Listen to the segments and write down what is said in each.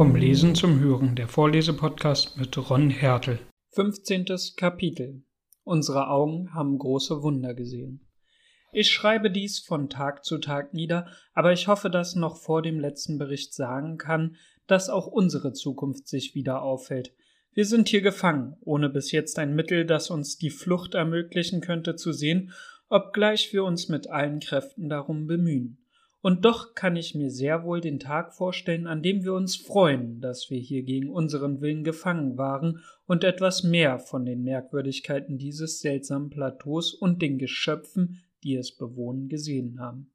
Vom Lesen zum Hören, der Vorlesepodcast mit Ron Hertel. 15. Kapitel. Unsere Augen haben große Wunder gesehen. Ich schreibe dies von Tag zu Tag nieder, aber ich hoffe, dass noch vor dem letzten Bericht sagen kann, dass auch unsere Zukunft sich wieder auffällt. Wir sind hier gefangen, ohne bis jetzt ein Mittel, das uns die Flucht ermöglichen könnte, zu sehen, obgleich wir uns mit allen Kräften darum bemühen. Und doch kann ich mir sehr wohl den Tag vorstellen, an dem wir uns freuen, dass wir hier gegen unseren Willen gefangen waren und etwas mehr von den Merkwürdigkeiten dieses seltsamen Plateaus und den Geschöpfen, die es bewohnen, gesehen haben.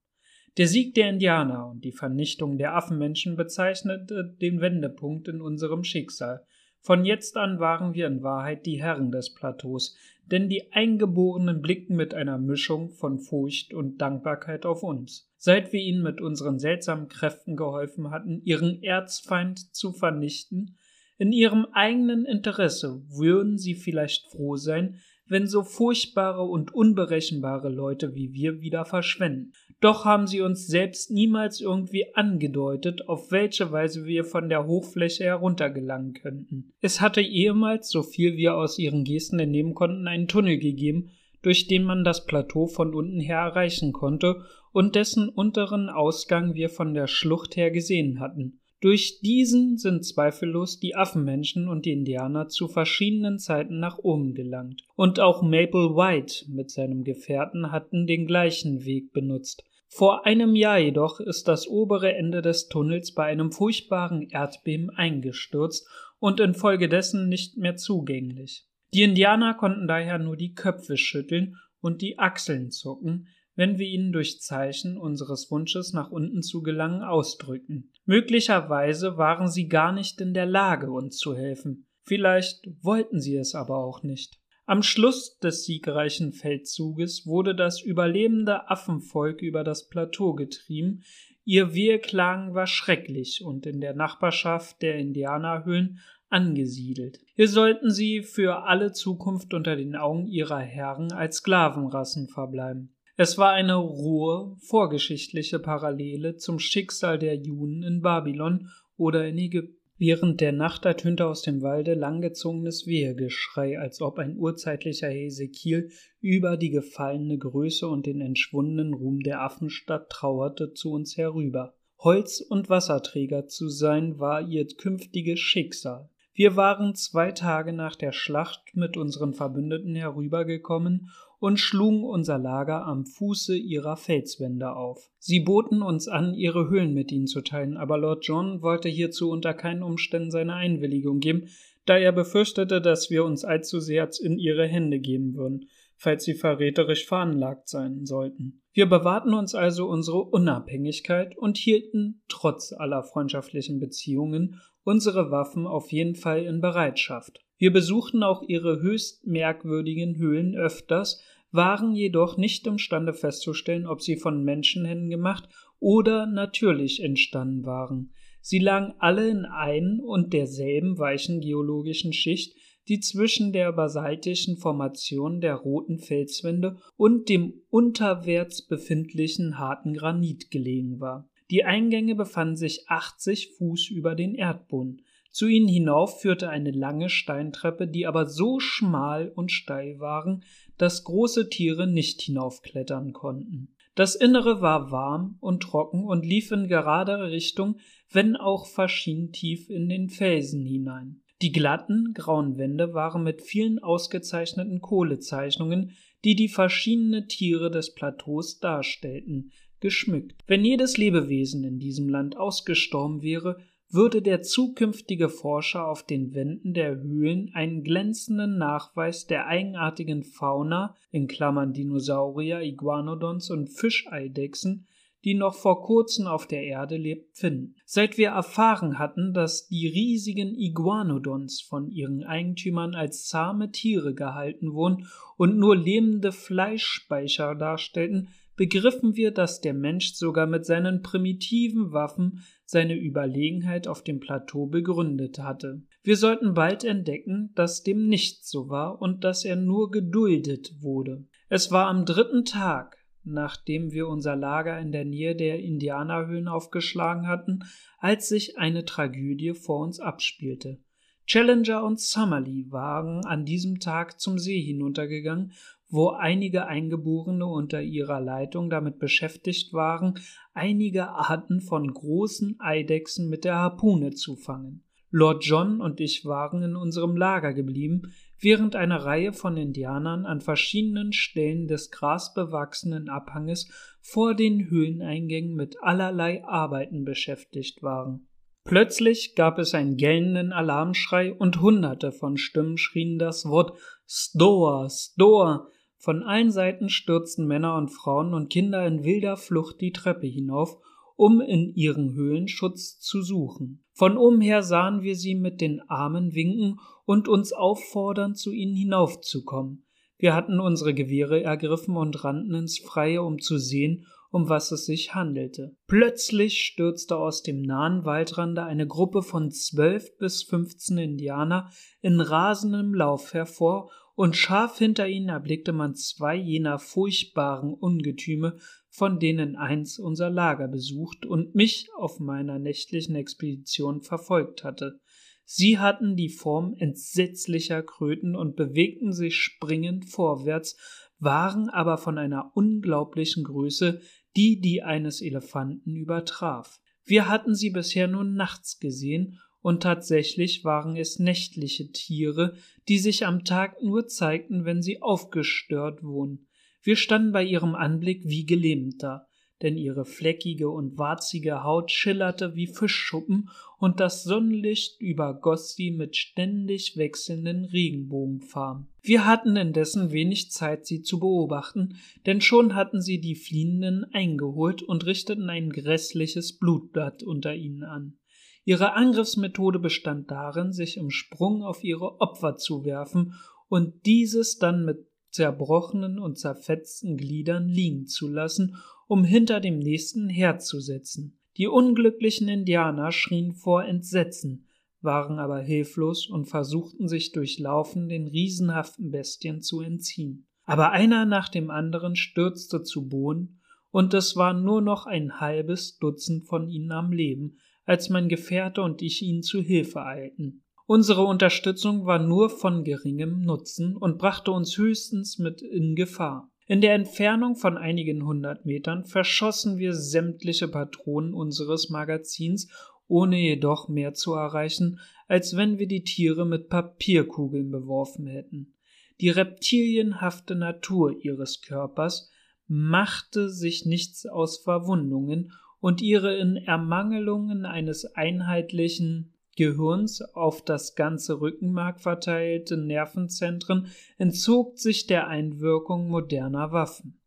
Der Sieg der Indianer und die Vernichtung der Affenmenschen bezeichnete den Wendepunkt in unserem Schicksal. Von jetzt an waren wir in Wahrheit die Herren des Plateaus, denn die Eingeborenen blickten mit einer Mischung von Furcht und Dankbarkeit auf uns. Seit wir ihnen mit unseren seltsamen Kräften geholfen hatten, ihren Erzfeind zu vernichten, in ihrem eigenen Interesse würden sie vielleicht froh sein, wenn so furchtbare und unberechenbare Leute wie wir wieder verschwenden. Doch haben sie uns selbst niemals irgendwie angedeutet, auf welche Weise wir von der Hochfläche heruntergelangen könnten. Es hatte ehemals, so viel wir aus ihren Gesten entnehmen konnten, einen Tunnel gegeben, durch den man das Plateau von unten her erreichen konnte und dessen unteren Ausgang wir von der Schlucht her gesehen hatten. Durch diesen sind zweifellos die Affenmenschen und die Indianer zu verschiedenen Zeiten nach oben gelangt. Und auch Maple White mit seinem Gefährten hatten den gleichen Weg benutzt. Vor einem Jahr jedoch ist das obere Ende des Tunnels bei einem furchtbaren Erdbeben eingestürzt und infolgedessen nicht mehr zugänglich. Die Indianer konnten daher nur die Köpfe schütteln und die Achseln zucken, wenn wir ihnen durch Zeichen unseres Wunsches nach unten zu gelangen ausdrücken. Möglicherweise waren sie gar nicht in der Lage, uns zu helfen. Vielleicht wollten sie es aber auch nicht. Am Schluss des siegreichen Feldzuges wurde das überlebende Affenvolk über das Plateau getrieben, ihr Wehklagen war schrecklich und in der Nachbarschaft der Indianerhöhlen angesiedelt. Hier sollten sie für alle Zukunft unter den Augen ihrer Herren als Sklavenrassen verbleiben. Es war eine rohe, vorgeschichtliche Parallele zum Schicksal der Juden in Babylon oder in Ägypten. Während der Nacht ertönte aus dem Walde langgezogenes Wehegeschrei, als ob ein urzeitlicher Hesekiel über die gefallene Größe und den entschwundenen Ruhm der Affenstadt trauerte zu uns herüber. Holz- und Wasserträger zu sein war ihr künftiges Schicksal. Wir waren zwei Tage nach der Schlacht mit unseren Verbündeten herübergekommen und schlugen unser Lager am Fuße ihrer Felswände auf. Sie boten uns an, ihre Höhlen mit ihnen zu teilen, aber Lord John wollte hierzu unter keinen Umständen seine Einwilligung geben, da er befürchtete, dass wir uns allzu sehr in ihre Hände geben würden, falls sie verräterisch veranlagt sein sollten. Wir bewahrten uns also unsere Unabhängigkeit und hielten, trotz aller freundschaftlichen Beziehungen, unsere Waffen auf jeden Fall in Bereitschaft. Wir besuchten auch ihre höchst merkwürdigen Höhlen öfters, waren jedoch nicht imstande festzustellen, ob sie von Menschenhänden gemacht oder natürlich entstanden waren. Sie lagen alle in ein und derselben weichen geologischen Schicht, die zwischen der basaltischen Formation der roten Felswände und dem unterwärts befindlichen harten Granit gelegen war. Die Eingänge befanden sich 80 Fuß über den Erdboden. Zu ihnen hinauf führte eine lange Steintreppe, die aber so schmal und steil waren, dass große Tiere nicht hinaufklettern konnten. Das Innere war warm und trocken und lief in gerader Richtung, wenn auch verschieden tief in den Felsen hinein. Die glatten, grauen Wände waren mit vielen ausgezeichneten Kohlezeichnungen, die die verschiedenen Tiere des Plateaus darstellten, geschmückt. Wenn jedes Lebewesen in diesem Land ausgestorben wäre, würde der zukünftige Forscher auf den Wänden der Höhlen einen glänzenden Nachweis der eigenartigen Fauna in Klammern Dinosaurier, Iguanodons und Fischeidechsen, die noch vor kurzem auf der Erde lebt, finden. Seit wir erfahren hatten, dass die riesigen Iguanodons von ihren Eigentümern als zahme Tiere gehalten wurden und nur lebende Fleischspeicher darstellten, begriffen wir, dass der Mensch sogar mit seinen primitiven Waffen seine Überlegenheit auf dem Plateau begründet hatte. Wir sollten bald entdecken, dass dem nicht so war und dass er nur geduldet wurde. Es war am dritten Tag, nachdem wir unser Lager in der Nähe der Indianerhöhlen aufgeschlagen hatten, als sich eine Tragödie vor uns abspielte. Challenger und Summerlee waren an diesem Tag zum See hinuntergegangen, wo einige Eingeborene unter ihrer Leitung damit beschäftigt waren, einige Arten von großen Eidechsen mit der Harpune zu fangen. Lord John und ich waren in unserem Lager geblieben, während eine Reihe von Indianern an verschiedenen Stellen des grasbewachsenen Abhanges vor den Höhleneingängen mit allerlei Arbeiten beschäftigt waren. Plötzlich gab es einen gellenden Alarmschrei und hunderte von Stimmen schrien das Wort Stoa, Stoa. Von allen Seiten stürzten Männer und Frauen und Kinder in wilder Flucht die Treppe hinauf, um in ihren Höhlen Schutz zu suchen. Von oben her sahen wir sie mit den Armen winken und uns auffordern, zu ihnen hinaufzukommen. Wir hatten unsere Gewehre ergriffen und rannten ins Freie, um zu sehen, um was es sich handelte. Plötzlich stürzte aus dem nahen Waldrande eine Gruppe von zwölf bis fünfzehn Indianer in rasendem Lauf hervor, und scharf hinter ihnen erblickte man zwei jener furchtbaren Ungetüme, von denen eins unser Lager besucht und mich auf meiner nächtlichen Expedition verfolgt hatte. Sie hatten die Form entsetzlicher Kröten und bewegten sich springend vorwärts, waren aber von einer unglaublichen Größe, die die eines Elefanten übertraf. Wir hatten sie bisher nur nachts gesehen, und tatsächlich waren es nächtliche Tiere, die sich am Tag nur zeigten, wenn sie aufgestört wurden. Wir standen bei ihrem Anblick wie gelähmt da denn ihre fleckige und warzige Haut schillerte wie Fischschuppen und das Sonnenlicht übergoss sie mit ständig wechselnden Regenbogenfarben. Wir hatten indessen wenig Zeit, sie zu beobachten, denn schon hatten sie die Fliehenden eingeholt und richteten ein grässliches Blutbad unter ihnen an. Ihre Angriffsmethode bestand darin, sich im Sprung auf ihre Opfer zu werfen und dieses dann mit zerbrochenen und zerfetzten Gliedern liegen zu lassen um hinter dem nächsten herzusetzen. Die unglücklichen Indianer schrien vor Entsetzen, waren aber hilflos und versuchten sich durch Laufen den riesenhaften Bestien zu entziehen. Aber einer nach dem anderen stürzte zu Boden, und es war nur noch ein halbes Dutzend von ihnen am Leben, als mein Gefährte und ich ihnen zu Hilfe eilten. Unsere Unterstützung war nur von geringem Nutzen und brachte uns höchstens mit in Gefahr. In der Entfernung von einigen hundert Metern verschossen wir sämtliche Patronen unseres Magazins, ohne jedoch mehr zu erreichen, als wenn wir die Tiere mit Papierkugeln beworfen hätten. Die reptilienhafte Natur ihres Körpers machte sich nichts aus Verwundungen, und ihre in Ermangelungen eines einheitlichen Gehirns auf das ganze Rückenmark verteilte Nervenzentren entzog sich der Einwirkung moderner Waffen.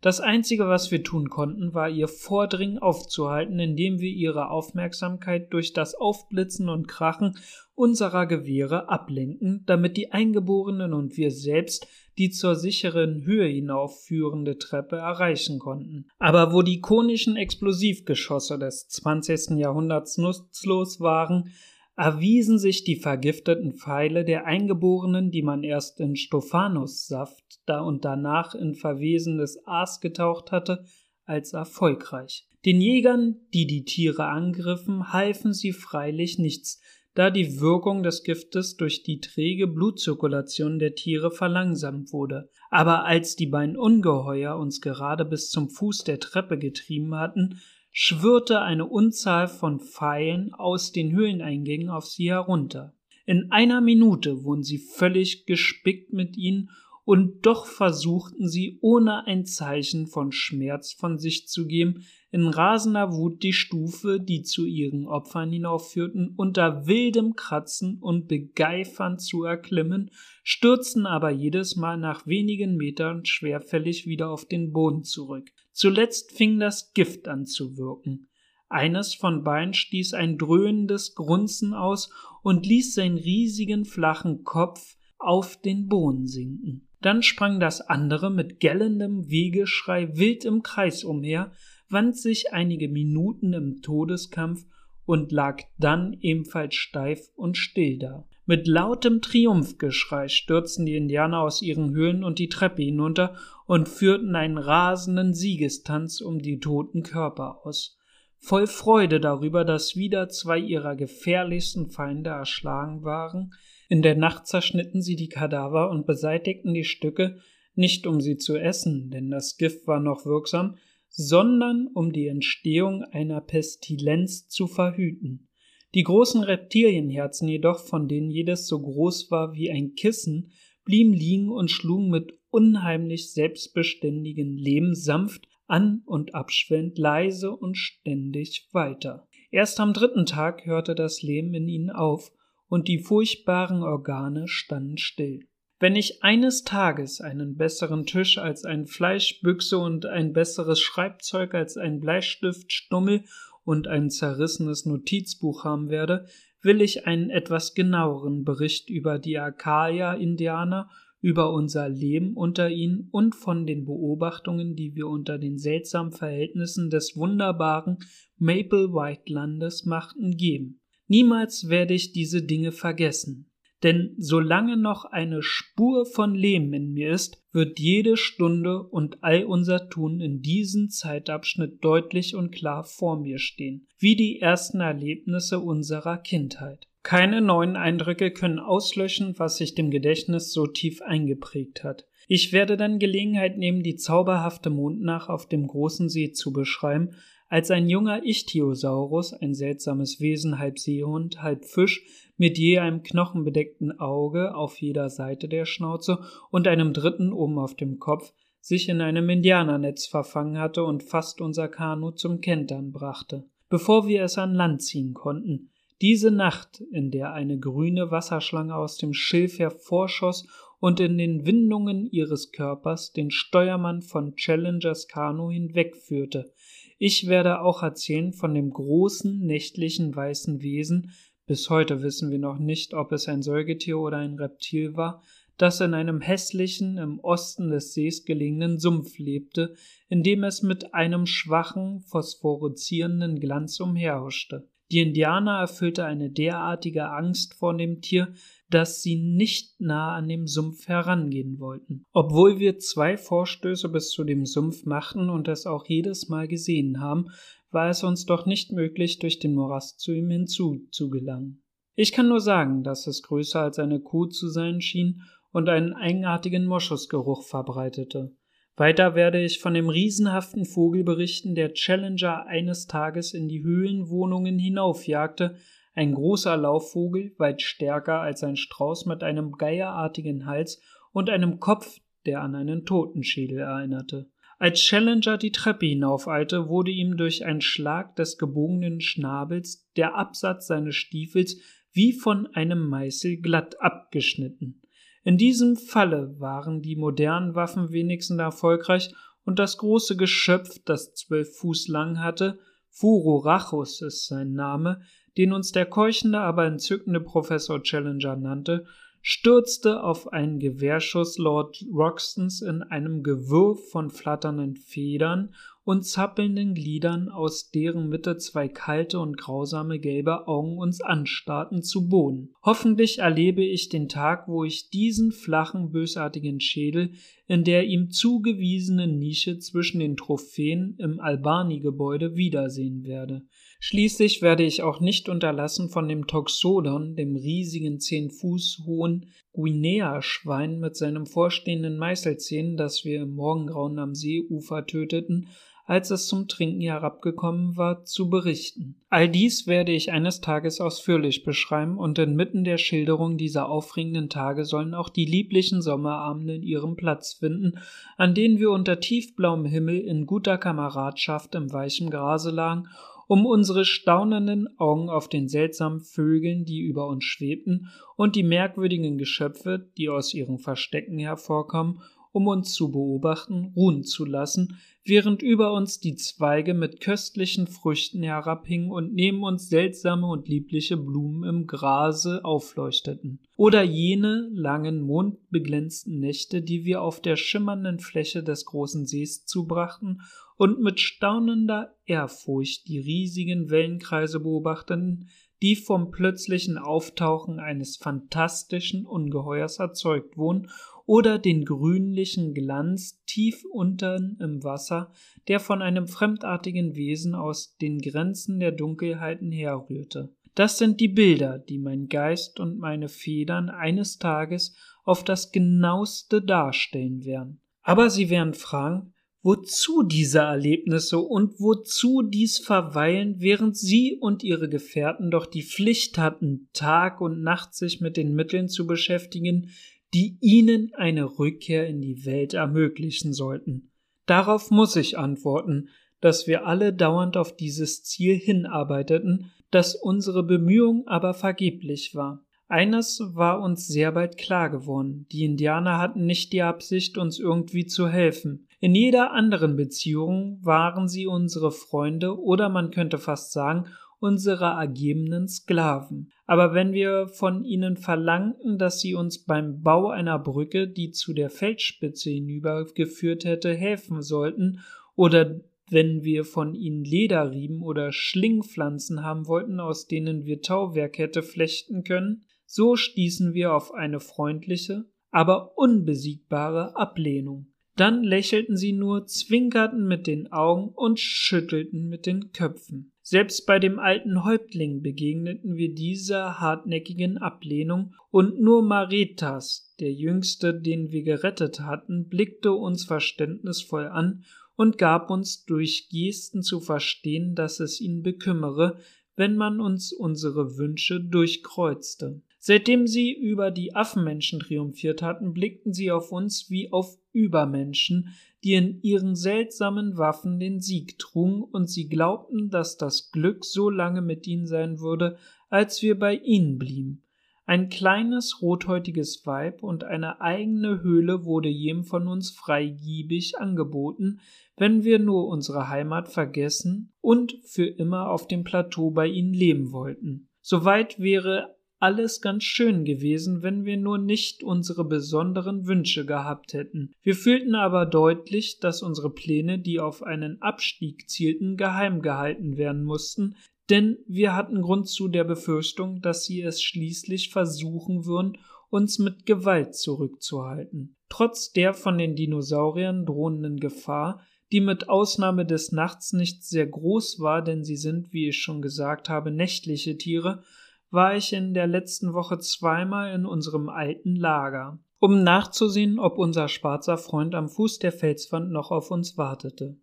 Das Einzige, was wir tun konnten, war ihr Vordringen aufzuhalten, indem wir ihre Aufmerksamkeit durch das Aufblitzen und Krachen unserer Gewehre ablenken, damit die Eingeborenen und wir selbst die zur sicheren Höhe hinaufführende Treppe erreichen konnten. Aber wo die konischen Explosivgeschosse des 20. Jahrhunderts nutzlos waren, erwiesen sich die vergifteten Pfeile der Eingeborenen, die man erst in Stophanussaft da und danach in verwesendes Aas getaucht hatte, als erfolgreich. Den Jägern, die die Tiere angriffen, halfen sie freilich nichts, da die Wirkung des Giftes durch die träge Blutzirkulation der Tiere verlangsamt wurde. Aber als die beiden Ungeheuer uns gerade bis zum Fuß der Treppe getrieben hatten, schwirrte eine Unzahl von Pfeilen aus den Höhleneingängen auf sie herunter. In einer Minute wurden sie völlig gespickt mit ihnen und doch versuchten sie, ohne ein Zeichen von Schmerz von sich zu geben, in rasender Wut die Stufe, die zu ihren Opfern hinaufführten, unter wildem Kratzen und Begeifern zu erklimmen, stürzten aber jedes Mal nach wenigen Metern schwerfällig wieder auf den Boden zurück. Zuletzt fing das Gift an zu wirken. Eines von beiden stieß ein dröhnendes Grunzen aus und ließ seinen riesigen flachen Kopf auf den Boden sinken. Dann sprang das andere mit gellendem Wegeschrei wild im Kreis umher, wand sich einige Minuten im Todeskampf und lag dann ebenfalls steif und still da. Mit lautem Triumphgeschrei stürzten die Indianer aus ihren Höhlen und die Treppe hinunter und führten einen rasenden Siegestanz um die toten Körper aus. Voll Freude darüber, dass wieder zwei ihrer gefährlichsten Feinde erschlagen waren, in der Nacht zerschnitten sie die Kadaver und beseitigten die Stücke, nicht um sie zu essen, denn das Gift war noch wirksam, sondern um die Entstehung einer Pestilenz zu verhüten. Die großen Reptilienherzen jedoch, von denen jedes so groß war wie ein Kissen, blieben liegen und schlugen mit unheimlich selbstbeständigen Lehm sanft an und abschwellend leise und ständig weiter. Erst am dritten Tag hörte das Leben in ihnen auf, und die furchtbaren Organe standen still. Wenn ich eines Tages einen besseren Tisch als ein Fleischbüchse und ein besseres Schreibzeug als ein Bleistift, Stummel und ein zerrissenes Notizbuch haben werde, will ich einen etwas genaueren Bericht über die Akaya-Indianer, über unser Leben unter ihnen und von den Beobachtungen, die wir unter den seltsamen Verhältnissen des wunderbaren Maple White Landes machten, geben. Niemals werde ich diese Dinge vergessen. Denn solange noch eine Spur von Leben in mir ist, wird jede Stunde und all unser Tun in diesem Zeitabschnitt deutlich und klar vor mir stehen, wie die ersten Erlebnisse unserer Kindheit. Keine neuen Eindrücke können auslöschen, was sich dem Gedächtnis so tief eingeprägt hat. Ich werde dann Gelegenheit nehmen, die zauberhafte Mondnacht auf dem großen See zu beschreiben, als ein junger Ichthyosaurus, ein seltsames Wesen, halb Seehund, halb Fisch, mit je einem knochenbedeckten Auge auf jeder Seite der Schnauze und einem dritten oben auf dem Kopf, sich in einem Indianernetz verfangen hatte und fast unser Kanu zum Kentern brachte, bevor wir es an Land ziehen konnten. Diese Nacht, in der eine grüne Wasserschlange aus dem Schilf hervorschoss und in den Windungen ihres Körpers den Steuermann von Challengers Kanu hinwegführte, ich werde auch erzählen von dem großen nächtlichen weißen Wesen, bis heute wissen wir noch nicht, ob es ein Säugetier oder ein Reptil war, das in einem hässlichen, im Osten des Sees gelegenen Sumpf lebte, in dem es mit einem schwachen, phosphoreszierenden Glanz umherhuschte. Die Indianer erfüllte eine derartige Angst vor dem Tier, dass sie nicht nah an dem Sumpf herangehen wollten. Obwohl wir zwei Vorstöße bis zu dem Sumpf machten und es auch jedes Mal gesehen haben, war es uns doch nicht möglich, durch den Morast zu ihm hinzu zu gelangen. Ich kann nur sagen, dass es größer als eine Kuh zu sein schien und einen eigenartigen Moschusgeruch verbreitete. Weiter werde ich von dem riesenhaften Vogel berichten, der Challenger eines Tages in die Höhlenwohnungen hinaufjagte, ein großer Laufvogel, weit stärker als ein Strauß mit einem geierartigen Hals und einem Kopf, der an einen Totenschädel erinnerte. Als Challenger die Treppe hinaufeilte, wurde ihm durch einen Schlag des gebogenen Schnabels der Absatz seines Stiefels wie von einem Meißel glatt abgeschnitten. In diesem Falle waren die modernen Waffen wenigstens erfolgreich und das große Geschöpf, das zwölf Fuß lang hatte, Furorachus ist sein Name, den uns der keuchende, aber entzückende Professor Challenger nannte, stürzte auf einen Gewehrschuss Lord Roxtons in einem Gewirr von flatternden Federn und zappelnden Gliedern, aus deren Mitte zwei kalte und grausame gelbe Augen uns anstarrten, zu Boden. Hoffentlich erlebe ich den Tag, wo ich diesen flachen, bösartigen Schädel in der ihm zugewiesenen Nische zwischen den Trophäen im Albani-Gebäude wiedersehen werde. Schließlich werde ich auch nicht unterlassen, von dem Toxodon, dem riesigen zehn Fuß hohen Guinea-Schwein mit seinem vorstehenden Meißelzähnen, das wir im Morgengrauen am Seeufer töteten, als es zum Trinken herabgekommen war, zu berichten. All dies werde ich eines Tages ausführlich beschreiben, und inmitten der Schilderung dieser aufregenden Tage sollen auch die lieblichen Sommerabende ihren Platz finden, an denen wir unter tiefblauem Himmel in guter Kameradschaft im weichen Grase lagen um unsere staunenden Augen auf den seltsamen Vögeln, die über uns schwebten, und die merkwürdigen Geschöpfe, die aus ihren Verstecken hervorkommen, um uns zu beobachten, ruhen zu lassen, während über uns die Zweige mit köstlichen Früchten herabhingen und neben uns seltsame und liebliche Blumen im Grase aufleuchteten. Oder jene langen mondbeglänzten Nächte, die wir auf der schimmernden Fläche des großen Sees zubrachten und mit staunender Ehrfurcht die riesigen Wellenkreise beobachteten, die vom plötzlichen Auftauchen eines fantastischen Ungeheuers erzeugt wurden, oder den grünlichen Glanz tief unten im Wasser, der von einem fremdartigen Wesen aus den Grenzen der Dunkelheiten herrührte. Das sind die Bilder, die mein Geist und meine Federn eines Tages auf das genaueste darstellen werden. Aber Sie werden fragen, wozu diese Erlebnisse und wozu dies Verweilen, während Sie und Ihre Gefährten doch die Pflicht hatten, Tag und Nacht sich mit den Mitteln zu beschäftigen, die Ihnen eine Rückkehr in die Welt ermöglichen sollten. Darauf muss ich antworten, dass wir alle dauernd auf dieses Ziel hinarbeiteten, dass unsere Bemühung aber vergeblich war. Eines war uns sehr bald klar geworden, die Indianer hatten nicht die Absicht, uns irgendwie zu helfen. In jeder anderen Beziehung waren sie unsere Freunde oder man könnte fast sagen, unsere ergebenen Sklaven. Aber wenn wir von ihnen verlangten, dass sie uns beim Bau einer Brücke, die zu der Feldspitze hinübergeführt hätte, helfen sollten, oder wenn wir von ihnen Lederriemen oder Schlingpflanzen haben wollten, aus denen wir Tauwerk hätte flechten können, so stießen wir auf eine freundliche, aber unbesiegbare Ablehnung. Dann lächelten sie nur, zwinkerten mit den Augen und schüttelten mit den Köpfen. Selbst bei dem alten Häuptling begegneten wir dieser hartnäckigen Ablehnung, und nur Maritas, der Jüngste, den wir gerettet hatten, blickte uns verständnisvoll an und gab uns durch Gesten zu verstehen, dass es ihn bekümmere, wenn man uns unsere Wünsche durchkreuzte. Seitdem sie über die Affenmenschen triumphiert hatten, blickten sie auf uns wie auf Übermenschen, die in ihren seltsamen Waffen den Sieg trugen, und sie glaubten, dass das Glück so lange mit ihnen sein würde, als wir bei ihnen blieben. Ein kleines rothäutiges Weib und eine eigene Höhle wurde jedem von uns freigiebig angeboten, wenn wir nur unsere Heimat vergessen und für immer auf dem Plateau bei ihnen leben wollten. Soweit wäre alles ganz schön gewesen, wenn wir nur nicht unsere besonderen Wünsche gehabt hätten. Wir fühlten aber deutlich, dass unsere Pläne, die auf einen Abstieg zielten, geheim gehalten werden mussten, denn wir hatten Grund zu der Befürchtung, dass sie es schließlich versuchen würden, uns mit Gewalt zurückzuhalten. Trotz der von den Dinosauriern drohenden Gefahr, die mit Ausnahme des Nachts nicht sehr groß war, denn sie sind, wie ich schon gesagt habe, nächtliche Tiere, war ich in der letzten Woche zweimal in unserem alten Lager, um nachzusehen, ob unser schwarzer Freund am Fuß der Felswand noch auf uns wartete.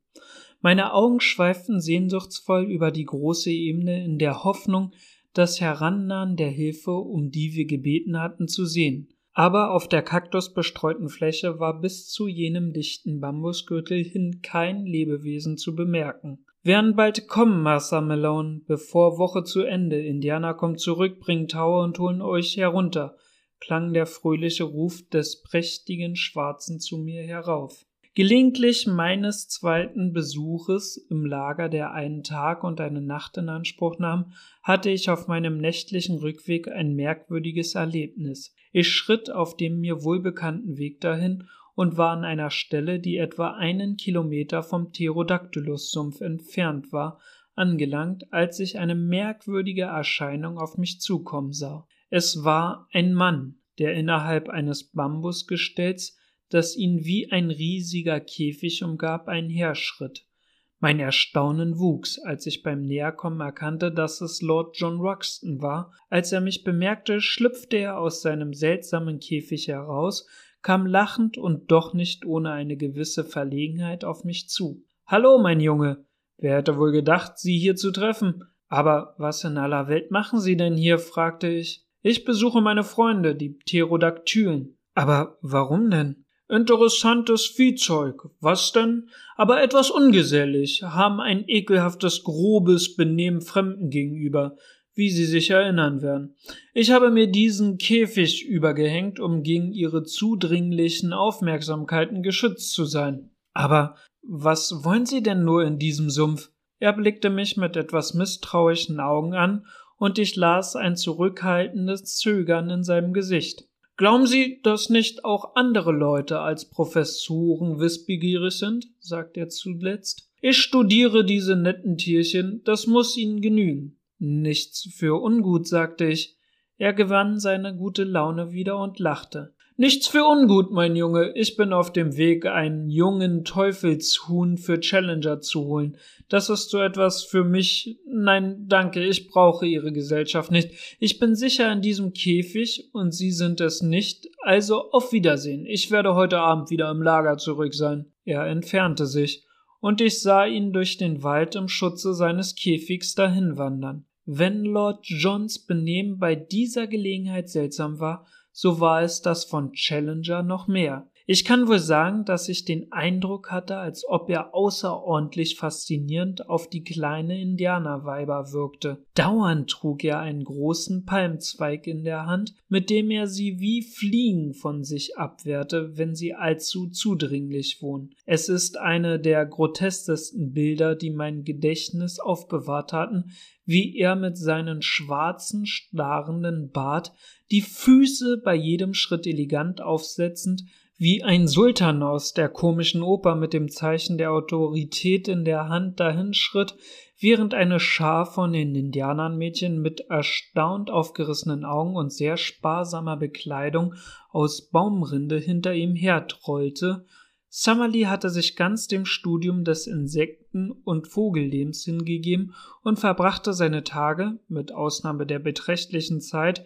Meine Augen schweiften sehnsuchtsvoll über die große Ebene in der Hoffnung, das Herannahen der Hilfe, um die wir gebeten hatten, zu sehen. Aber auf der kaktusbestreuten Fläche war bis zu jenem dichten Bambusgürtel hin kein Lebewesen zu bemerken werden bald kommen, Master Malone, bevor Woche zu Ende. Indianer kommt zurück, bringt Taue und holen euch herunter, klang der fröhliche Ruf des prächtigen Schwarzen zu mir herauf. Gelegentlich meines zweiten Besuches im Lager, der einen Tag und eine Nacht in Anspruch nahm, hatte ich auf meinem nächtlichen Rückweg ein merkwürdiges Erlebnis. Ich schritt auf dem mir wohlbekannten Weg dahin und war an einer Stelle, die etwa einen Kilometer vom Pterodactylus-Sumpf entfernt war, angelangt, als ich eine merkwürdige Erscheinung auf mich zukommen sah. Es war ein Mann, der innerhalb eines Bambusgestells, das ihn wie ein riesiger Käfig umgab, einherschritt. Mein Erstaunen wuchs, als ich beim Näherkommen erkannte, dass es Lord John Roxton war. Als er mich bemerkte, schlüpfte er aus seinem seltsamen Käfig heraus, kam lachend und doch nicht ohne eine gewisse Verlegenheit auf mich zu. Hallo, mein Junge. Wer hätte wohl gedacht, Sie hier zu treffen? Aber was in aller Welt machen Sie denn hier? fragte ich. Ich besuche meine Freunde, die Pterodaktylen. Aber warum denn? Interessantes Viehzeug. Was denn? Aber etwas ungesellig, haben ein ekelhaftes, grobes Benehmen Fremden gegenüber. Wie Sie sich erinnern werden. Ich habe mir diesen Käfig übergehängt, um gegen Ihre zudringlichen Aufmerksamkeiten geschützt zu sein. Aber was wollen Sie denn nur in diesem Sumpf? Er blickte mich mit etwas misstrauischen Augen an, und ich las ein zurückhaltendes Zögern in seinem Gesicht. Glauben Sie, dass nicht auch andere Leute als Professoren wissbegierig sind? sagte er zuletzt. Ich studiere diese netten Tierchen, das muss Ihnen genügen. Nichts für ungut, sagte ich. Er gewann seine gute Laune wieder und lachte. Nichts für ungut, mein Junge. Ich bin auf dem Weg, einen jungen Teufelshuhn für Challenger zu holen. Das ist so etwas für mich. Nein, danke, ich brauche Ihre Gesellschaft nicht. Ich bin sicher in diesem Käfig und Sie sind es nicht. Also auf Wiedersehen. Ich werde heute Abend wieder im Lager zurück sein. Er entfernte sich, und ich sah ihn durch den Wald im Schutze seines Käfigs dahinwandern. Wenn Lord Johns Benehmen bei dieser Gelegenheit seltsam war, so war es das von Challenger noch mehr. Ich kann wohl sagen, dass ich den Eindruck hatte, als ob er außerordentlich faszinierend auf die kleine Indianerweiber wirkte. Dauernd trug er einen großen Palmzweig in der Hand, mit dem er sie wie Fliegen von sich abwehrte, wenn sie allzu zudringlich wohnen. Es ist eine der groteskesten Bilder, die mein Gedächtnis aufbewahrt hatten, wie er mit seinen schwarzen, starrenden Bart, die Füße bei jedem Schritt elegant aufsetzend, wie ein Sultan aus der komischen Oper mit dem Zeichen der Autorität in der Hand dahinschritt, während eine Schar von den Indianermädchen mit erstaunt aufgerissenen Augen und sehr sparsamer Bekleidung aus Baumrinde hinter ihm hertrollte. Summerlee hatte sich ganz dem Studium des Insekten- und Vogellebens hingegeben und verbrachte seine Tage, mit Ausnahme der beträchtlichen Zeit,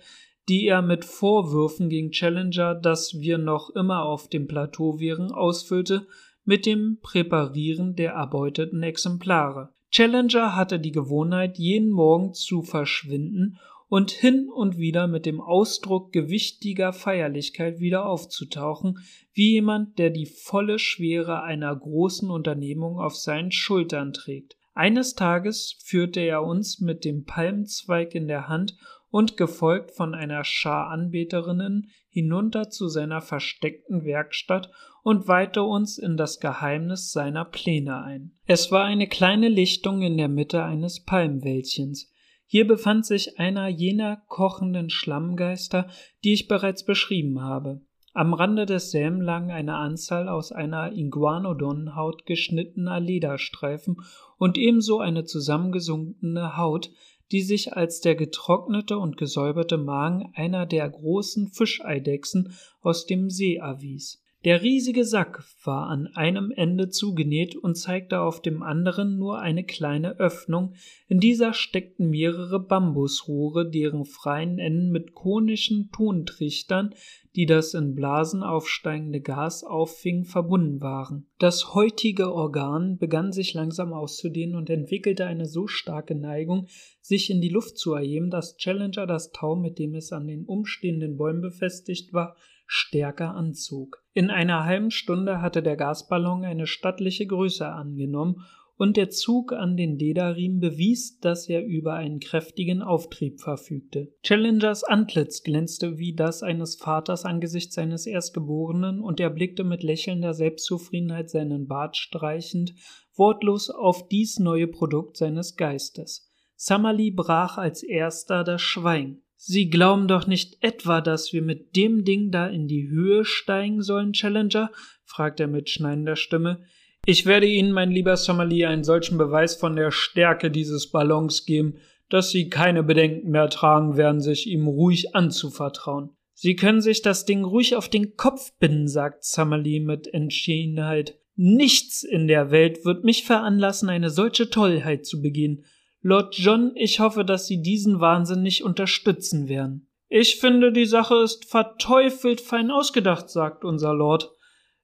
die er mit Vorwürfen gegen Challenger, dass wir noch immer auf dem Plateau wären, ausfüllte, mit dem Präparieren der erbeuteten Exemplare. Challenger hatte die Gewohnheit, jeden Morgen zu verschwinden und hin und wieder mit dem Ausdruck gewichtiger Feierlichkeit wieder aufzutauchen, wie jemand, der die volle Schwere einer großen Unternehmung auf seinen Schultern trägt. Eines Tages führte er uns mit dem Palmzweig in der Hand und gefolgt von einer Schar Anbeterinnen hinunter zu seiner versteckten Werkstatt und weihte uns in das Geheimnis seiner Pläne ein. Es war eine kleine Lichtung in der Mitte eines Palmwäldchens. Hier befand sich einer jener kochenden Schlammgeister, die ich bereits beschrieben habe. Am Rande desselben lagen eine Anzahl aus einer Iguanodonhaut geschnittener Lederstreifen und ebenso eine zusammengesunkene Haut, die sich als der getrocknete und gesäuberte Magen einer der großen Fischeidechsen aus dem See erwies. Der riesige Sack war an einem Ende zugenäht und zeigte auf dem anderen nur eine kleine Öffnung. In dieser steckten mehrere Bambusrohre, deren freien Enden mit konischen Tontrichtern, die das in Blasen aufsteigende Gas auffingen, verbunden waren. Das heutige Organ begann sich langsam auszudehnen und entwickelte eine so starke Neigung, sich in die Luft zu erheben, dass Challenger das Tau, mit dem es an den umstehenden Bäumen befestigt war, stärker anzog. In einer halben Stunde hatte der Gasballon eine stattliche Größe angenommen und der Zug an den Lederriemen bewies, dass er über einen kräftigen Auftrieb verfügte. Challengers Antlitz glänzte wie das eines Vaters angesichts seines Erstgeborenen, und er blickte mit lächelnder Selbstzufriedenheit seinen Bart streichend, wortlos auf dies neue Produkt seines Geistes. Summerlee brach als erster das Schweigen. Sie glauben doch nicht etwa, dass wir mit dem Ding da in die Höhe steigen sollen, Challenger? fragte er mit schneidender Stimme. Ich werde Ihnen, mein lieber Sommelier, einen solchen Beweis von der Stärke dieses Ballons geben, dass Sie keine Bedenken mehr tragen werden, sich ihm ruhig anzuvertrauen. Sie können sich das Ding ruhig auf den Kopf binden, sagt Summerlee mit Entschiedenheit. Nichts in der Welt wird mich veranlassen, eine solche Tollheit zu begehen. Lord John, ich hoffe, dass Sie diesen Wahnsinn nicht unterstützen werden. Ich finde, die Sache ist verteufelt fein ausgedacht, sagt unser Lord.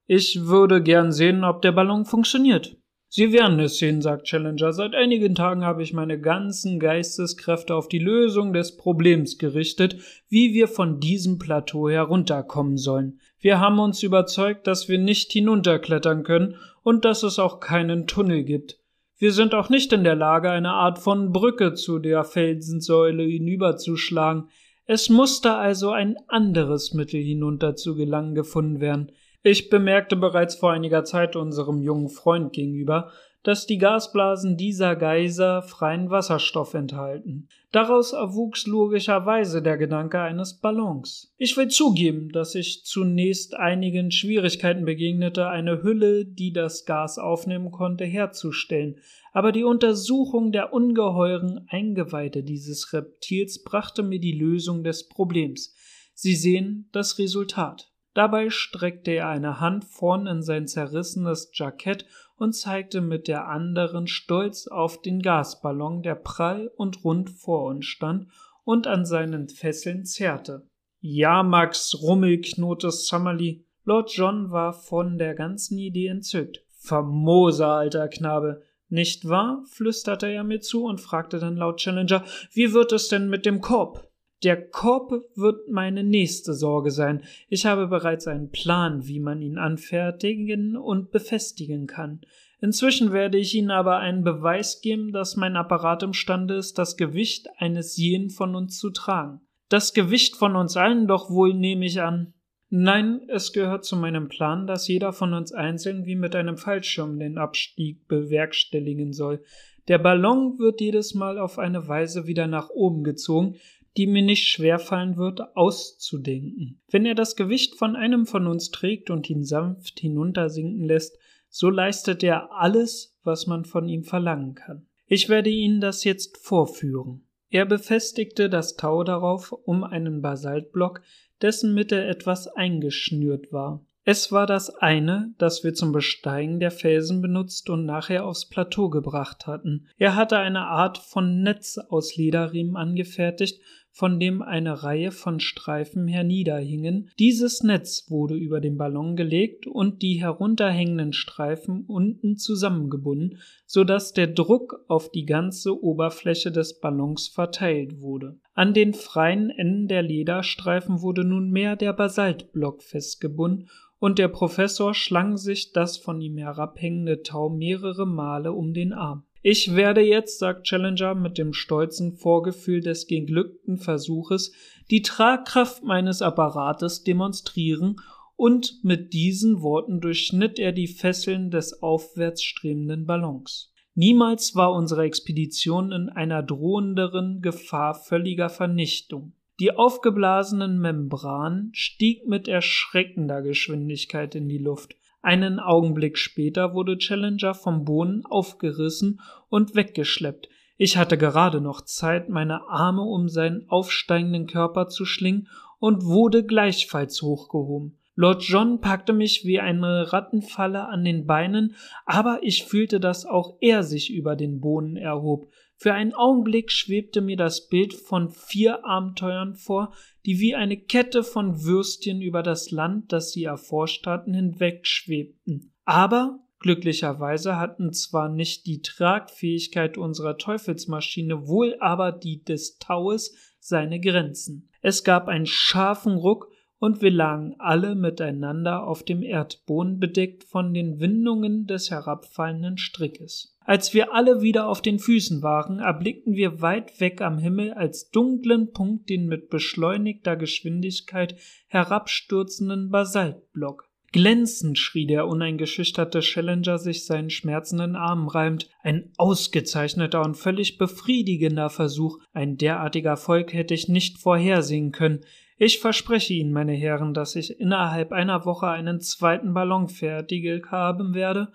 Ich würde gern sehen, ob der Ballon funktioniert. Sie werden es sehen, sagt Challenger. Seit einigen Tagen habe ich meine ganzen Geisteskräfte auf die Lösung des Problems gerichtet, wie wir von diesem Plateau herunterkommen sollen. Wir haben uns überzeugt, dass wir nicht hinunterklettern können und dass es auch keinen Tunnel gibt. Wir sind auch nicht in der Lage, eine Art von Brücke zu der Felsensäule hinüberzuschlagen. Es musste also ein anderes Mittel hinunter zu gelangen gefunden werden. Ich bemerkte bereits vor einiger Zeit unserem jungen Freund gegenüber, dass die Gasblasen dieser Geiser freien Wasserstoff enthalten. Daraus erwuchs logischerweise der Gedanke eines Ballons. Ich will zugeben, dass ich zunächst einigen Schwierigkeiten begegnete, eine Hülle, die das Gas aufnehmen konnte, herzustellen, aber die Untersuchung der ungeheuren Eingeweide dieses Reptils brachte mir die Lösung des Problems. Sie sehen das Resultat. Dabei streckte er eine Hand vorn in sein zerrissenes Jackett und zeigte mit der anderen stolz auf den Gasballon, der prall und rund vor uns stand und an seinen Fesseln zerrte. Ja, Max, Rummel, knurrte Summerly. Lord John war von der ganzen Idee entzückt. Famoser alter Knabe. Nicht wahr? flüsterte er mir zu und fragte dann laut Challenger, wie wird es denn mit dem Korb? Der Korb wird meine nächste Sorge sein. Ich habe bereits einen Plan, wie man ihn anfertigen und befestigen kann. Inzwischen werde ich Ihnen aber einen Beweis geben, dass mein Apparat imstande ist, das Gewicht eines jeden von uns zu tragen. Das Gewicht von uns allen doch wohl nehme ich an. Nein, es gehört zu meinem Plan, dass jeder von uns einzeln wie mit einem Fallschirm den Abstieg bewerkstelligen soll. Der Ballon wird jedes Mal auf eine Weise wieder nach oben gezogen, die mir nicht schwerfallen wird, auszudenken. Wenn er das Gewicht von einem von uns trägt und ihn sanft hinuntersinken lässt, so leistet er alles, was man von ihm verlangen kann. Ich werde Ihnen das jetzt vorführen. Er befestigte das Tau darauf um einen Basaltblock, dessen Mitte etwas eingeschnürt war. Es war das eine, das wir zum Besteigen der Felsen benutzt und nachher aufs Plateau gebracht hatten. Er hatte eine Art von Netz aus Lederriemen angefertigt, von dem eine Reihe von Streifen herniederhingen. Dieses Netz wurde über den Ballon gelegt und die herunterhängenden Streifen unten zusammengebunden, so dass der Druck auf die ganze Oberfläche des Ballons verteilt wurde. An den freien Enden der Lederstreifen wurde nunmehr der Basaltblock festgebunden und der Professor schlang sich das von ihm herabhängende Tau mehrere Male um den Arm. Ich werde jetzt, sagt Challenger mit dem stolzen Vorgefühl des geglückten Versuches, die Tragkraft meines Apparates demonstrieren und mit diesen Worten durchschnitt er die Fesseln des aufwärts strebenden Ballons. Niemals war unsere Expedition in einer drohenderen Gefahr völliger Vernichtung. Die aufgeblasenen Membran stieg mit erschreckender Geschwindigkeit in die Luft. Einen Augenblick später wurde Challenger vom Boden aufgerissen und weggeschleppt. Ich hatte gerade noch Zeit, meine Arme um seinen aufsteigenden Körper zu schlingen und wurde gleichfalls hochgehoben. Lord John packte mich wie eine Rattenfalle an den Beinen, aber ich fühlte, dass auch er sich über den Boden erhob. Für einen Augenblick schwebte mir das Bild von vier Abenteuern vor, die wie eine Kette von Würstchen über das Land, das sie erforscht hatten, hinwegschwebten. Aber glücklicherweise hatten zwar nicht die Tragfähigkeit unserer Teufelsmaschine, wohl aber die des Taues seine Grenzen. Es gab einen scharfen Ruck, und wir lagen alle miteinander auf dem Erdboden bedeckt von den Windungen des herabfallenden Strickes. Als wir alle wieder auf den Füßen waren, erblickten wir weit weg am Himmel als dunklen Punkt den mit beschleunigter Geschwindigkeit herabstürzenden Basaltblock. Glänzend schrie der uneingeschüchterte Challenger sich seinen schmerzenden Arm reimend. Ein ausgezeichneter und völlig befriedigender Versuch. Ein derartiger Erfolg hätte ich nicht vorhersehen können. Ich verspreche Ihnen, meine Herren, dass ich innerhalb einer Woche einen zweiten Ballon fertig haben werde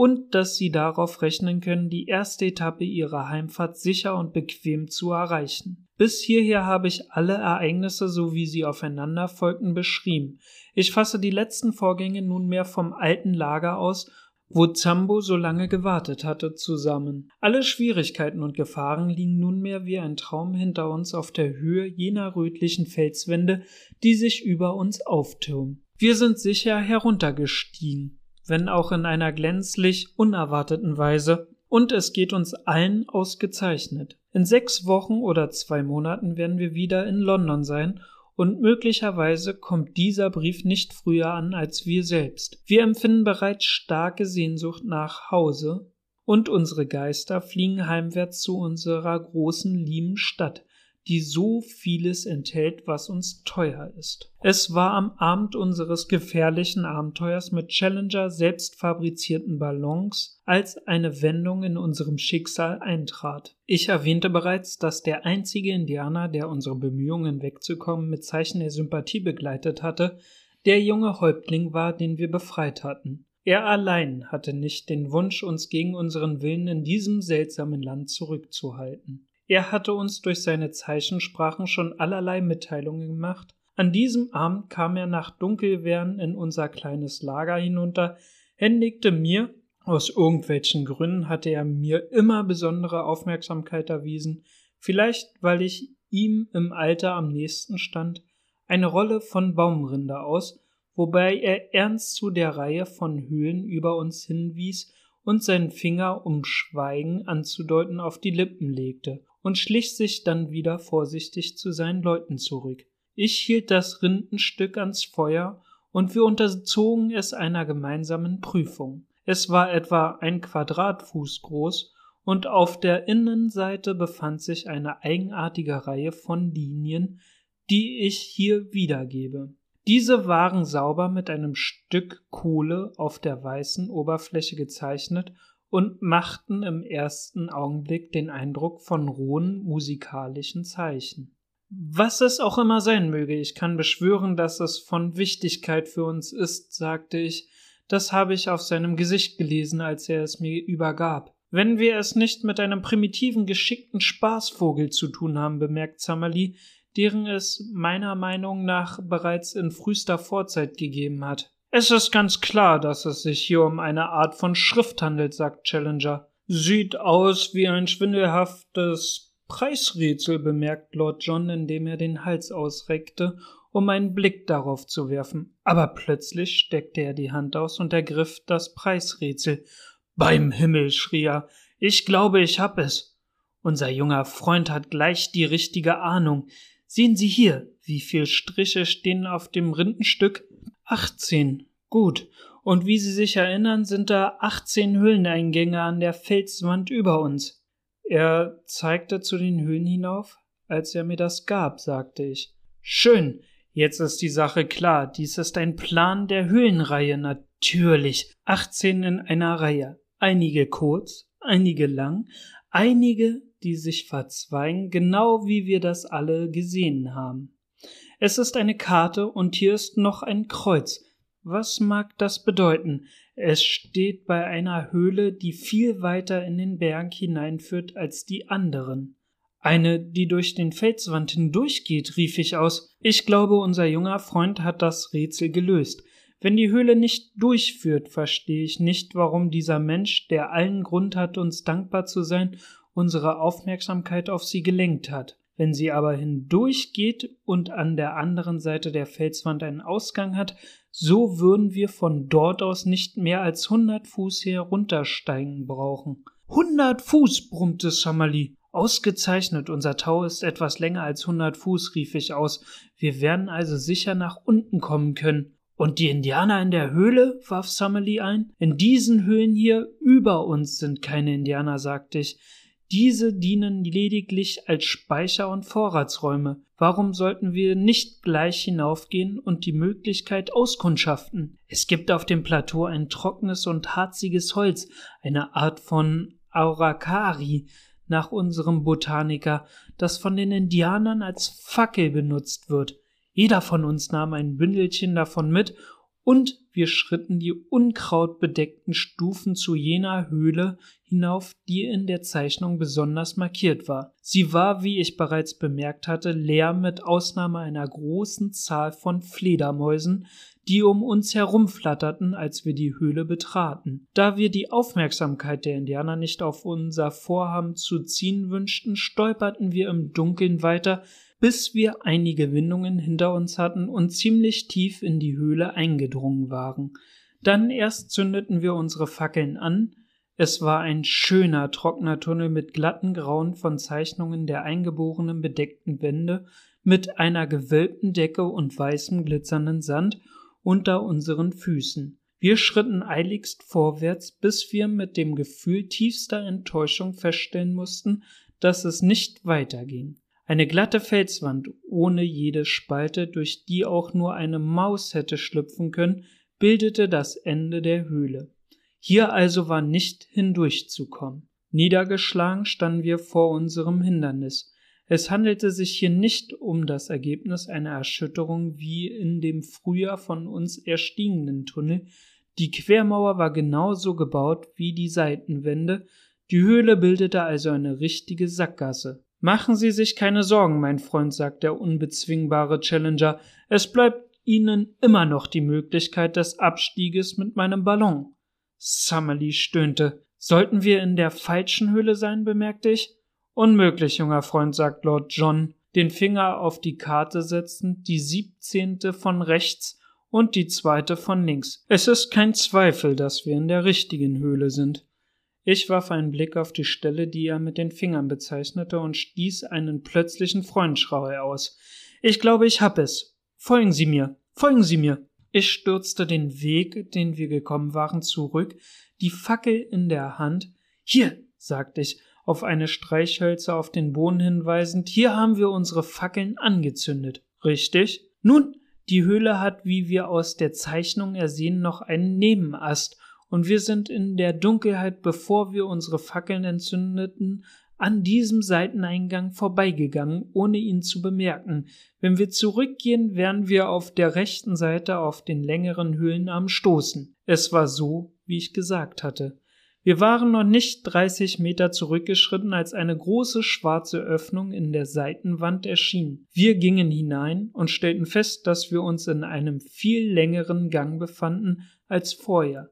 und dass Sie darauf rechnen können, die erste Etappe Ihrer Heimfahrt sicher und bequem zu erreichen. Bis hierher habe ich alle Ereignisse, so wie sie aufeinander folgten, beschrieben. Ich fasse die letzten Vorgänge nunmehr vom alten Lager aus wo Zambo so lange gewartet hatte, zusammen. Alle Schwierigkeiten und Gefahren liegen nunmehr wie ein Traum hinter uns auf der Höhe jener rötlichen Felswände, die sich über uns auftürmen. Wir sind sicher heruntergestiegen, wenn auch in einer glänzlich unerwarteten Weise, und es geht uns allen ausgezeichnet. In sechs Wochen oder zwei Monaten werden wir wieder in London sein und möglicherweise kommt dieser Brief nicht früher an als wir selbst. Wir empfinden bereits starke Sehnsucht nach Hause und unsere Geister fliegen heimwärts zu unserer großen lieben Stadt, die so vieles enthält, was uns teuer ist. Es war am Abend unseres gefährlichen Abenteuers mit Challenger selbst fabrizierten Ballons, als eine Wendung in unserem Schicksal eintrat. Ich erwähnte bereits, dass der einzige Indianer, der unsere Bemühungen wegzukommen mit Zeichen der Sympathie begleitet hatte, der junge Häuptling war, den wir befreit hatten. Er allein hatte nicht den Wunsch, uns gegen unseren Willen in diesem seltsamen Land zurückzuhalten. Er hatte uns durch seine Zeichensprachen schon allerlei Mitteilungen gemacht. An diesem Abend kam er nach Dunkelwerden in unser kleines Lager hinunter, händigte mir, aus irgendwelchen Gründen hatte er mir immer besondere Aufmerksamkeit erwiesen, vielleicht weil ich ihm im Alter am nächsten stand, eine Rolle von Baumrinde aus, wobei er ernst zu der Reihe von Höhlen über uns hinwies und seinen Finger, um Schweigen anzudeuten, auf die Lippen legte und schlich sich dann wieder vorsichtig zu seinen Leuten zurück. Ich hielt das Rindenstück ans Feuer und wir unterzogen es einer gemeinsamen Prüfung. Es war etwa ein Quadratfuß groß und auf der Innenseite befand sich eine eigenartige Reihe von Linien, die ich hier wiedergebe. Diese waren sauber mit einem Stück Kohle auf der weißen Oberfläche gezeichnet und machten im ersten Augenblick den Eindruck von rohen musikalischen Zeichen. Was es auch immer sein möge, ich kann beschwören, dass es von Wichtigkeit für uns ist, sagte ich, das habe ich auf seinem Gesicht gelesen, als er es mir übergab. Wenn wir es nicht mit einem primitiven, geschickten Spaßvogel zu tun haben, bemerkt Summerlee, deren es meiner Meinung nach bereits in frühester Vorzeit gegeben hat. Es ist ganz klar, dass es sich hier um eine Art von Schrift handelt, sagt Challenger. Sieht aus wie ein schwindelhaftes Preisrätsel, bemerkt Lord John, indem er den Hals ausreckte, um einen Blick darauf zu werfen. Aber plötzlich steckte er die Hand aus und ergriff das Preisrätsel. Beim Himmel, schrie er, ich glaube, ich hab es. Unser junger Freund hat gleich die richtige Ahnung. Sehen Sie hier, wie viel Striche stehen auf dem Rindenstück? 18. Gut. Und wie Sie sich erinnern, sind da 18 Höhleneingänge an der Felswand über uns. Er zeigte zu den Höhlen hinauf. Als er mir das gab, sagte ich. Schön. Jetzt ist die Sache klar. Dies ist ein Plan der Höhlenreihe, natürlich. 18 in einer Reihe. Einige kurz, einige lang, einige, die sich verzweigen, genau wie wir das alle gesehen haben. Es ist eine Karte und hier ist noch ein Kreuz. Was mag das bedeuten? Es steht bei einer Höhle, die viel weiter in den Berg hineinführt als die anderen. Eine, die durch den Felswand hindurchgeht, rief ich aus. Ich glaube, unser junger Freund hat das Rätsel gelöst. Wenn die Höhle nicht durchführt, verstehe ich nicht, warum dieser Mensch, der allen Grund hat, uns dankbar zu sein, unsere Aufmerksamkeit auf sie gelenkt hat. Wenn sie aber hindurchgeht und an der anderen Seite der Felswand einen Ausgang hat, so würden wir von dort aus nicht mehr als hundert Fuß heruntersteigen brauchen. Hundert Fuß, brummte Summerlee. Ausgezeichnet, unser Tau ist etwas länger als hundert Fuß, rief ich aus. Wir werden also sicher nach unten kommen können. Und die Indianer in der Höhle? warf Summerlee ein. In diesen Höhlen hier über uns sind keine Indianer, sagte ich. Diese dienen lediglich als Speicher und Vorratsräume. Warum sollten wir nicht gleich hinaufgehen und die Möglichkeit auskundschaften? Es gibt auf dem Plateau ein trockenes und harziges Holz, eine Art von Aurakari, nach unserem Botaniker, das von den Indianern als Fackel benutzt wird. Jeder von uns nahm ein Bündelchen davon mit und wir schritten die unkrautbedeckten Stufen zu jener Höhle hinauf, die in der Zeichnung besonders markiert war. Sie war, wie ich bereits bemerkt hatte, leer mit Ausnahme einer großen Zahl von Fledermäusen, die um uns herumflatterten, als wir die Höhle betraten. Da wir die Aufmerksamkeit der Indianer nicht auf unser Vorhaben zu ziehen wünschten, stolperten wir im Dunkeln weiter, bis wir einige Windungen hinter uns hatten und ziemlich tief in die Höhle eingedrungen waren. Dann erst zündeten wir unsere Fackeln an, es war ein schöner, trockener Tunnel mit glatten Grauen von Zeichnungen der eingeborenen bedeckten Wände, mit einer gewölbten Decke und weißem glitzernden Sand unter unseren Füßen. Wir schritten eiligst vorwärts, bis wir mit dem Gefühl tiefster Enttäuschung feststellen mussten, dass es nicht weiterging. Eine glatte Felswand ohne jede Spalte, durch die auch nur eine Maus hätte schlüpfen können, bildete das Ende der Höhle. Hier also war nicht hindurchzukommen. Niedergeschlagen standen wir vor unserem Hindernis. Es handelte sich hier nicht um das Ergebnis einer Erschütterung wie in dem früher von uns erstiegenen Tunnel. Die Quermauer war genauso gebaut wie die Seitenwände. Die Höhle bildete also eine richtige Sackgasse. Machen Sie sich keine Sorgen, mein Freund, sagt der unbezwingbare Challenger. Es bleibt Ihnen immer noch die Möglichkeit des Abstieges mit meinem Ballon. Summerlee stöhnte. Sollten wir in der falschen Höhle sein, bemerkte ich. Unmöglich, junger Freund, sagt Lord John, den Finger auf die Karte setzend, die siebzehnte von rechts und die zweite von links. Es ist kein Zweifel, dass wir in der richtigen Höhle sind. Ich warf einen Blick auf die Stelle, die er mit den Fingern bezeichnete, und stieß einen plötzlichen Freundschrei aus. Ich glaube, ich hab es. Folgen Sie mir. Folgen Sie mir. Ich stürzte den Weg, den wir gekommen waren, zurück, die Fackel in der Hand. Hier, sagte ich, auf eine Streichhölzer auf den Boden hinweisend, hier haben wir unsere Fackeln angezündet. Richtig? Nun, die Höhle hat, wie wir aus der Zeichnung ersehen, noch einen Nebenast, und wir sind in der Dunkelheit, bevor wir unsere Fackeln entzündeten, an diesem Seiteneingang vorbeigegangen, ohne ihn zu bemerken. Wenn wir zurückgehen, werden wir auf der rechten Seite auf den längeren Höhlenarm stoßen. Es war so, wie ich gesagt hatte. Wir waren noch nicht 30 Meter zurückgeschritten, als eine große schwarze Öffnung in der Seitenwand erschien. Wir gingen hinein und stellten fest, dass wir uns in einem viel längeren Gang befanden als vorher.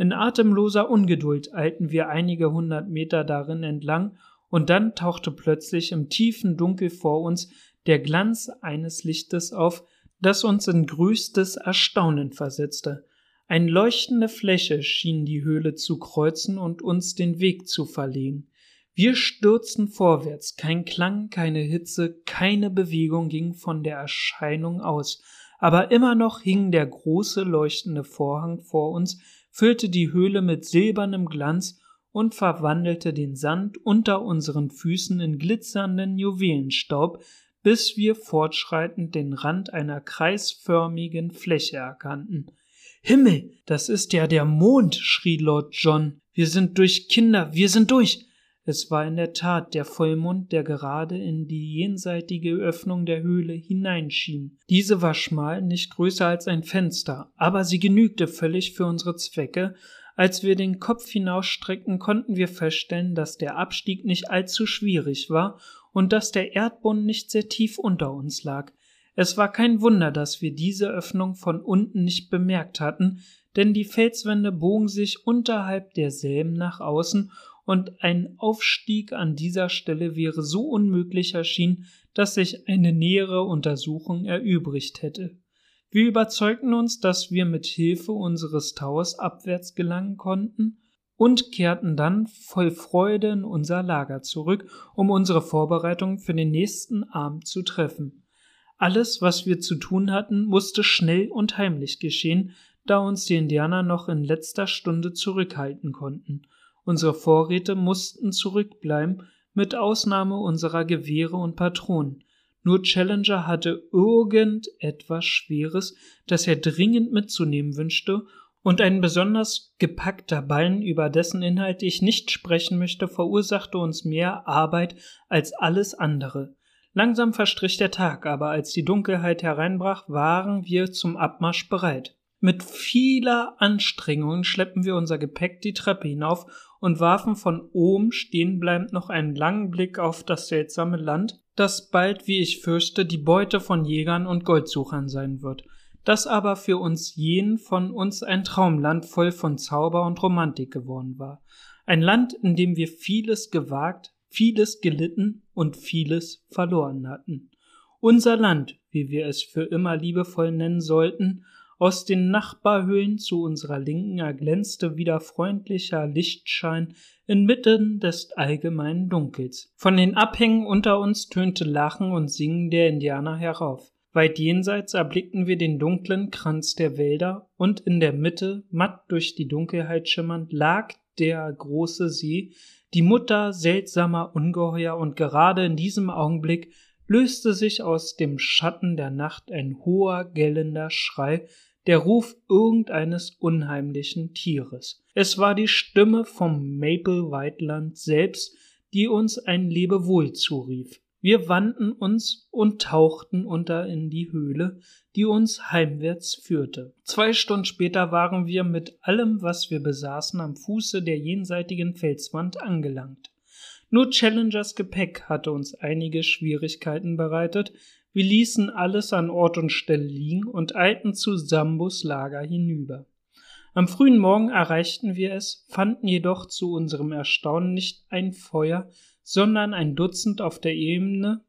In atemloser Ungeduld eilten wir einige hundert Meter darin entlang und dann tauchte plötzlich im tiefen Dunkel vor uns der Glanz eines Lichtes auf, das uns in größtes Erstaunen versetzte. Eine leuchtende Fläche schien die Höhle zu kreuzen und uns den Weg zu verlegen. Wir stürzten vorwärts, kein Klang, keine Hitze, keine Bewegung ging von der Erscheinung aus, aber immer noch hing der große leuchtende Vorhang vor uns, füllte die Höhle mit silbernem Glanz und verwandelte den Sand unter unseren Füßen in glitzernden Juwelenstaub, bis wir fortschreitend den Rand einer kreisförmigen Fläche erkannten. Himmel, das ist ja der Mond, schrie Lord John. Wir sind durch, Kinder, wir sind durch. Es war in der Tat der Vollmond, der gerade in die jenseitige Öffnung der Höhle hineinschien. Diese war schmal, nicht größer als ein Fenster, aber sie genügte völlig für unsere Zwecke, als wir den Kopf hinausstreckten, konnten wir feststellen, dass der Abstieg nicht allzu schwierig war und dass der Erdboden nicht sehr tief unter uns lag. Es war kein Wunder, dass wir diese Öffnung von unten nicht bemerkt hatten, denn die Felswände bogen sich unterhalb derselben nach außen und ein Aufstieg an dieser Stelle wäre so unmöglich erschienen, dass sich eine nähere Untersuchung erübrigt hätte. Wir überzeugten uns, dass wir mit Hilfe unseres Towers abwärts gelangen konnten und kehrten dann voll Freude in unser Lager zurück, um unsere Vorbereitungen für den nächsten Abend zu treffen. Alles, was wir zu tun hatten, musste schnell und heimlich geschehen, da uns die Indianer noch in letzter Stunde zurückhalten konnten. Unsere Vorräte mussten zurückbleiben, mit Ausnahme unserer Gewehre und Patronen. Nur Challenger hatte irgendetwas Schweres, das er dringend mitzunehmen wünschte, und ein besonders gepackter Ballen, über dessen Inhalt ich nicht sprechen möchte, verursachte uns mehr Arbeit als alles andere. Langsam verstrich der Tag, aber als die Dunkelheit hereinbrach, waren wir zum Abmarsch bereit. Mit vieler Anstrengung schleppten wir unser Gepäck die Treppe hinauf und warfen von oben stehenbleibend noch einen langen Blick auf das seltsame Land, das bald, wie ich fürchte, die Beute von Jägern und Goldsuchern sein wird, das aber für uns jeden von uns ein Traumland voll von Zauber und Romantik geworden war, ein Land, in dem wir vieles gewagt, vieles gelitten und vieles verloren hatten. Unser Land, wie wir es für immer liebevoll nennen sollten, aus den Nachbarhöhlen zu unserer Linken erglänzte wieder freundlicher Lichtschein inmitten des allgemeinen Dunkels. Von den Abhängen unter uns tönte Lachen und Singen der Indianer herauf. Weit jenseits erblickten wir den dunklen Kranz der Wälder, und in der Mitte, matt durch die Dunkelheit schimmernd, lag der große See, die Mutter seltsamer Ungeheuer, und gerade in diesem Augenblick löste sich aus dem Schatten der Nacht ein hoher, gellender Schrei, der Ruf irgendeines unheimlichen Tieres. Es war die Stimme vom Maple White Land selbst, die uns ein Lebewohl zurief. Wir wandten uns und tauchten unter in die Höhle, die uns heimwärts führte. Zwei Stunden später waren wir mit allem, was wir besaßen, am Fuße der jenseitigen Felswand angelangt. Nur Challengers Gepäck hatte uns einige Schwierigkeiten bereitet. Wir ließen alles an Ort und Stelle liegen und eilten zu Sambus Lager hinüber. Am frühen Morgen erreichten wir es, fanden jedoch zu unserem Erstaunen nicht ein Feuer, sondern ein Dutzend auf der Ebene.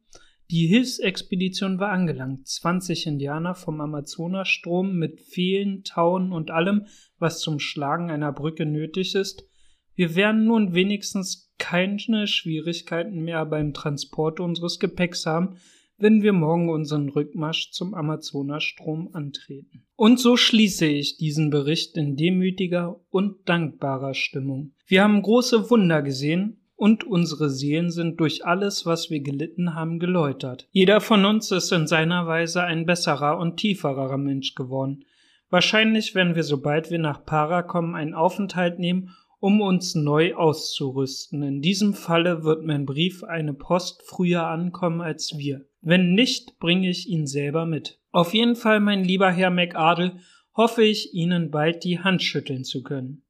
Die Hilfsexpedition war angelangt. Zwanzig Indianer vom Amazonasstrom mit Pfählen, Tauen und allem, was zum Schlagen einer Brücke nötig ist. Wir werden nun wenigstens keine Schwierigkeiten mehr beim Transport unseres Gepäcks haben, wenn wir morgen unseren Rückmarsch zum Amazonasstrom antreten. Und so schließe ich diesen Bericht in demütiger und dankbarer Stimmung. Wir haben große Wunder gesehen und unsere Seelen sind durch alles, was wir gelitten haben, geläutert. Jeder von uns ist in seiner Weise ein besserer und tieferer Mensch geworden. Wahrscheinlich werden wir, sobald wir nach Para kommen, einen Aufenthalt nehmen, um uns neu auszurüsten. In diesem Falle wird mein Brief eine Post früher ankommen als wir. Wenn nicht, bringe ich ihn selber mit. Auf jeden Fall, mein lieber Herr McArdle, hoffe ich, Ihnen bald die Hand schütteln zu können.